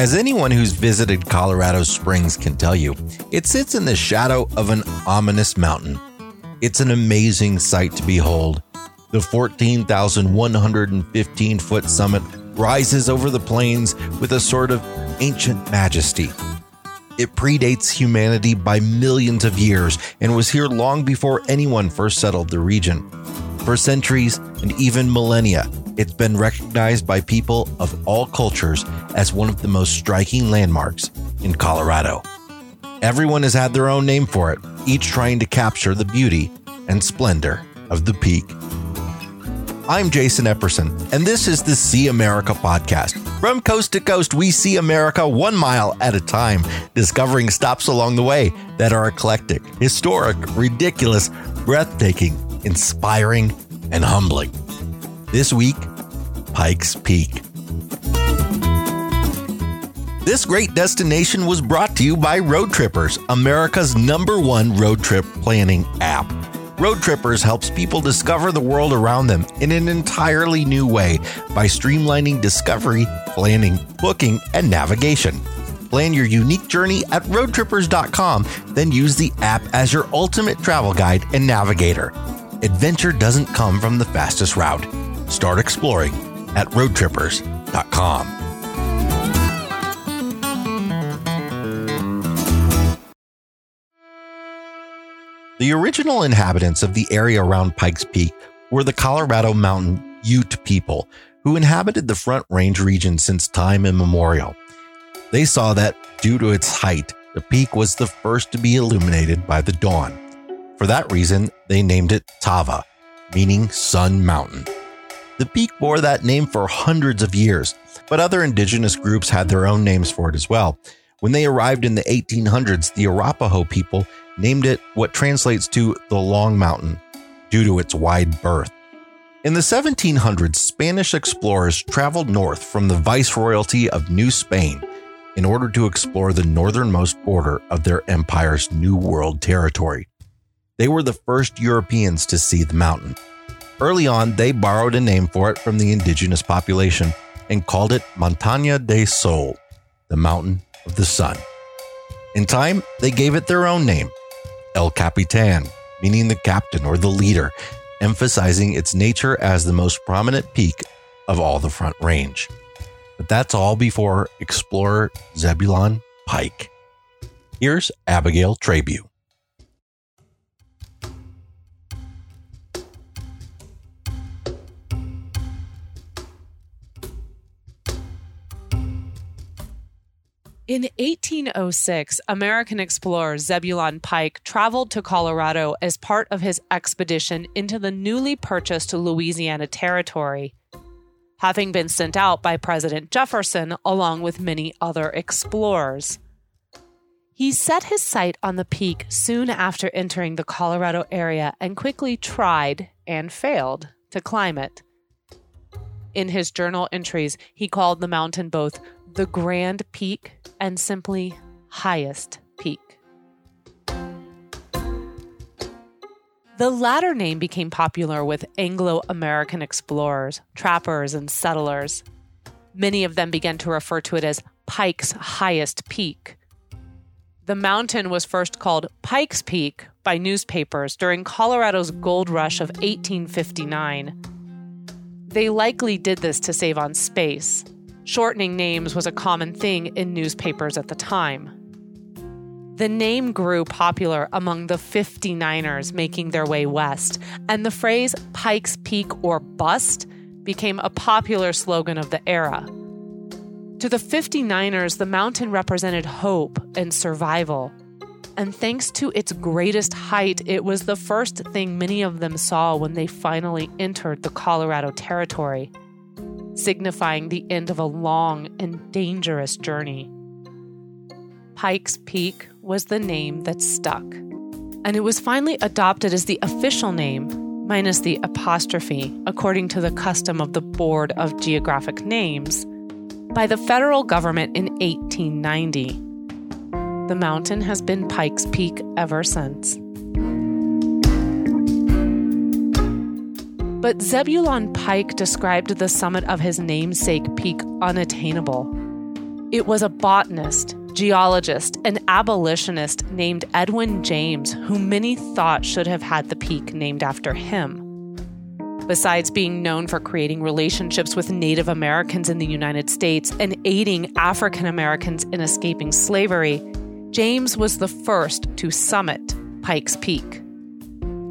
As anyone who's visited Colorado Springs can tell you, it sits in the shadow of an ominous mountain. It's an amazing sight to behold. The 14,115 foot summit rises over the plains with a sort of ancient majesty. It predates humanity by millions of years and was here long before anyone first settled the region. For centuries and even millennia, it's been recognized by people of all cultures as one of the most striking landmarks in Colorado. Everyone has had their own name for it, each trying to capture the beauty and splendor of the peak. I'm Jason Epperson, and this is the See America podcast. From coast to coast, we see America one mile at a time, discovering stops along the way that are eclectic, historic, ridiculous, breathtaking, inspiring, and humbling. This week, Pikes Peak. This great destination was brought to you by Road Trippers, America's number one road trip planning app. Road Trippers helps people discover the world around them in an entirely new way by streamlining discovery, planning, booking, and navigation. Plan your unique journey at roadtrippers.com, then use the app as your ultimate travel guide and navigator. Adventure doesn't come from the fastest route. Start exploring at roadtrippers.com. The original inhabitants of the area around Pikes Peak were the Colorado Mountain Ute people who inhabited the Front Range region since time immemorial. They saw that, due to its height, the peak was the first to be illuminated by the dawn. For that reason, they named it Tava, meaning Sun Mountain. The peak bore that name for hundreds of years, but other indigenous groups had their own names for it as well. When they arrived in the 1800s, the Arapaho people named it what translates to the Long Mountain due to its wide berth. In the 1700s, Spanish explorers traveled north from the Viceroyalty of New Spain in order to explore the northernmost border of their empire's New World territory. They were the first Europeans to see the mountain. Early on, they borrowed a name for it from the indigenous population and called it Montaña de Sol, the mountain of the sun. In time, they gave it their own name, El Capitan, meaning the captain or the leader, emphasizing its nature as the most prominent peak of all the Front Range. But that's all before explorer Zebulon Pike. Here's Abigail Trabue. In 1806, American explorer Zebulon Pike traveled to Colorado as part of his expedition into the newly purchased Louisiana Territory, having been sent out by President Jefferson along with many other explorers. He set his sight on the peak soon after entering the Colorado area and quickly tried and failed to climb it. In his journal entries, he called the mountain both the Grand Peak and simply highest peak. The latter name became popular with Anglo American explorers, trappers, and settlers. Many of them began to refer to it as Pike's highest peak. The mountain was first called Pike's Peak by newspapers during Colorado's gold rush of 1859. They likely did this to save on space. Shortening names was a common thing in newspapers at the time. The name grew popular among the 59ers making their way west, and the phrase Pikes Peak or Bust became a popular slogan of the era. To the 59ers, the mountain represented hope and survival. And thanks to its greatest height, it was the first thing many of them saw when they finally entered the Colorado Territory signifying the end of a long and dangerous journey. Pikes Peak was the name that stuck, and it was finally adopted as the official name, minus the apostrophe, according to the custom of the Board of Geographic Names, by the federal government in 1890. The mountain has been Pikes Peak ever since. But Zebulon Pike described the summit of his namesake peak unattainable. It was a botanist, geologist, and abolitionist named Edwin James who many thought should have had the peak named after him. Besides being known for creating relationships with Native Americans in the United States and aiding African Americans in escaping slavery, James was the first to summit Pikes Peak.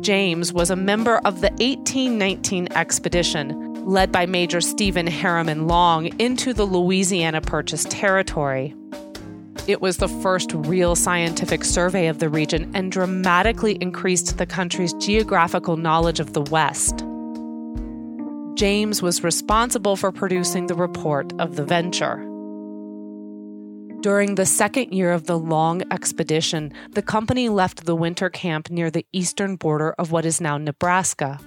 James was a member of the 1819 expedition led by Major Stephen Harriman Long into the Louisiana Purchase territory. It was the first real scientific survey of the region and dramatically increased the country's geographical knowledge of the West. James was responsible for producing the report of the venture. During the second year of the long expedition, the company left the winter camp near the eastern border of what is now Nebraska.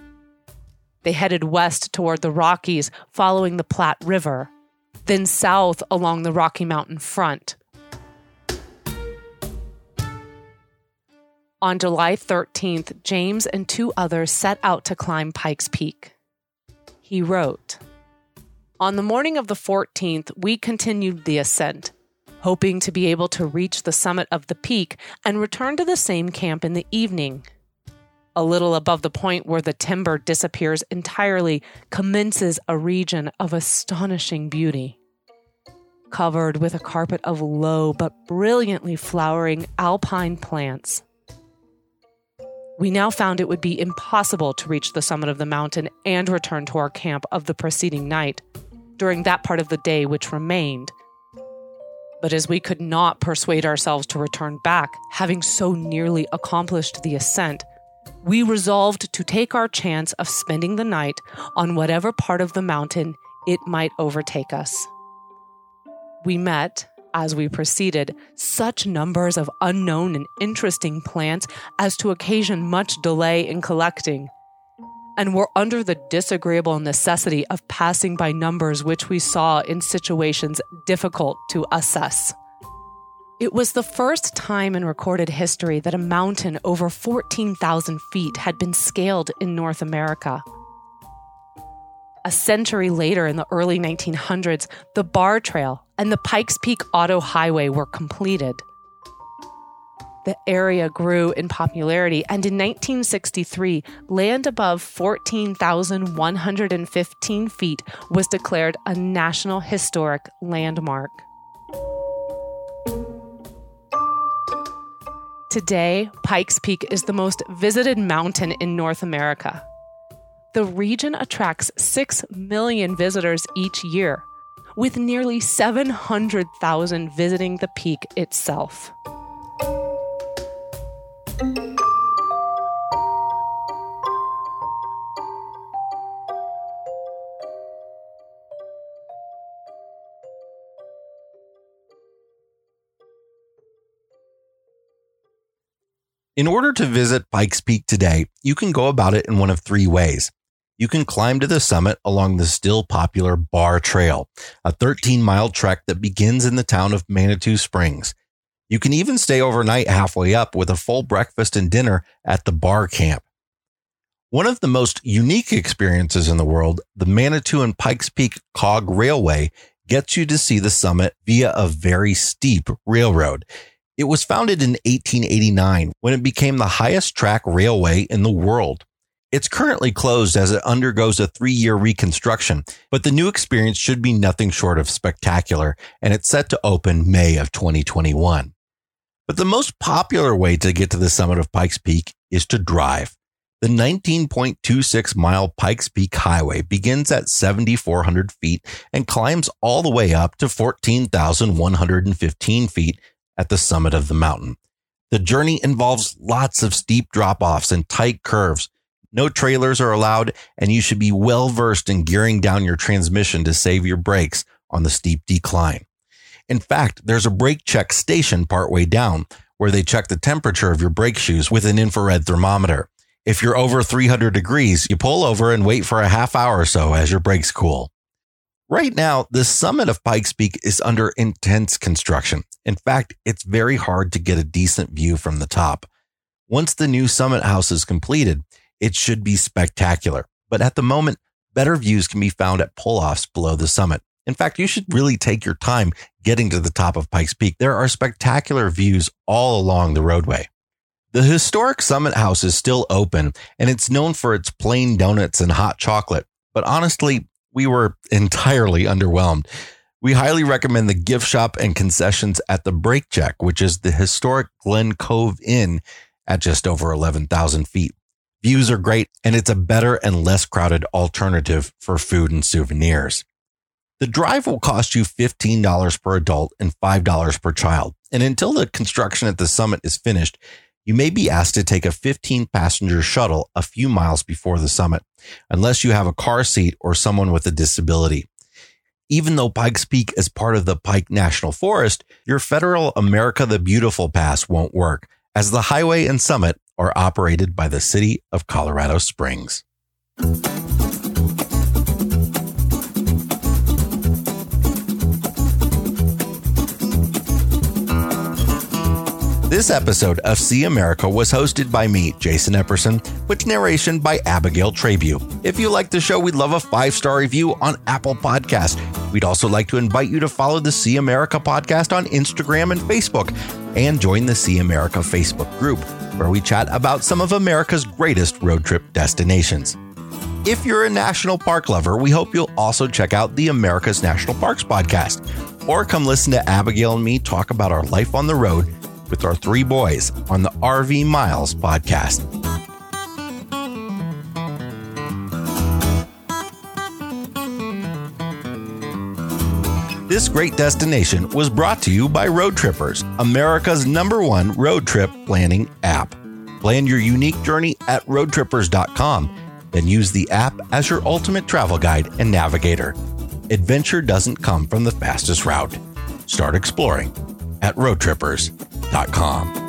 They headed west toward the Rockies, following the Platte River, then south along the Rocky Mountain front. On July 13th, James and two others set out to climb Pikes Peak he wrote On the morning of the 14th, we continued the ascent, hoping to be able to reach the summit of the peak and return to the same camp in the evening. A little above the point where the timber disappears entirely commences a region of astonishing beauty. Covered with a carpet of low but brilliantly flowering alpine plants. We now found it would be impossible to reach the summit of the mountain and return to our camp of the preceding night during that part of the day which remained. But as we could not persuade ourselves to return back, having so nearly accomplished the ascent, we resolved to take our chance of spending the night on whatever part of the mountain it might overtake us. We met, as we proceeded, such numbers of unknown and interesting plants as to occasion much delay in collecting, and were under the disagreeable necessity of passing by numbers which we saw in situations difficult to assess. It was the first time in recorded history that a mountain over 14,000 feet had been scaled in North America. A century later, in the early 1900s, the Barr Trail and the Pikes Peak Auto Highway were completed. The area grew in popularity, and in 1963, land above 14,115 feet was declared a National Historic Landmark. Today, Pikes Peak is the most visited mountain in North America. The region attracts 6 million visitors each year, with nearly 700,000 visiting the peak itself. In order to visit Pikes Peak today, you can go about it in one of three ways you can climb to the summit along the still popular Barr Trail, a 13 mile trek that begins in the town of Manitou Springs. You can even stay overnight halfway up with a full breakfast and dinner at the Barr Camp. One of the most unique experiences in the world, the Manitou and Pikes Peak Cog Railway gets you to see the summit via a very steep railroad. It was founded in 1889 when it became the highest track railway in the world. It's currently closed as it undergoes a three year reconstruction, but the new experience should be nothing short of spectacular, and it's set to open May of 2021. But the most popular way to get to the summit of Pikes Peak is to drive. The 19.26 mile Pikes Peak Highway begins at 7,400 feet and climbs all the way up to 14,115 feet at the summit of the mountain. The journey involves lots of steep drop offs and tight curves, no trailers are allowed, and you should be well versed in gearing down your transmission to save your brakes on the steep decline. In fact, there's a brake check station partway down where they check the temperature of your brake shoes with an infrared thermometer. If you're over 300 degrees, you pull over and wait for a half hour or so as your brakes cool. Right now, the summit of Pikes Peak is under intense construction. In fact, it's very hard to get a decent view from the top. Once the new summit house is completed, it should be spectacular. But at the moment, better views can be found at pull offs below the summit. In fact, you should really take your time getting to the top of Pikes Peak, there are spectacular views all along the roadway. The historic Summit House is still open and it's known for its plain donuts and hot chocolate. But honestly, we were entirely underwhelmed. We highly recommend the gift shop and concessions at the Brake Check, which is the historic Glen Cove Inn at just over 11,000 feet. Views are great and it's a better and less crowded alternative for food and souvenirs. The drive will cost you $15 per adult and $5 per child. And until the construction at the summit is finished, you may be asked to take a 15 passenger shuttle a few miles before the summit, unless you have a car seat or someone with a disability. Even though Pikes Peak is part of the Pike National Forest, your federal America the Beautiful Pass won't work, as the highway and summit are operated by the city of Colorado Springs. This episode of See America was hosted by me, Jason Epperson, with narration by Abigail Trabue. If you like the show, we'd love a five star review on Apple Podcast. We'd also like to invite you to follow the See America podcast on Instagram and Facebook, and join the See America Facebook group, where we chat about some of America's greatest road trip destinations. If you're a national park lover, we hope you'll also check out the America's National Parks podcast, or come listen to Abigail and me talk about our life on the road with our three boys on the RV Miles podcast. This great destination was brought to you by Road Trippers, America's number one road trip planning app. Plan your unique journey at roadtrippers.com, then use the app as your ultimate travel guide and navigator. Adventure doesn't come from the fastest route. Start exploring at roadtrippers.com.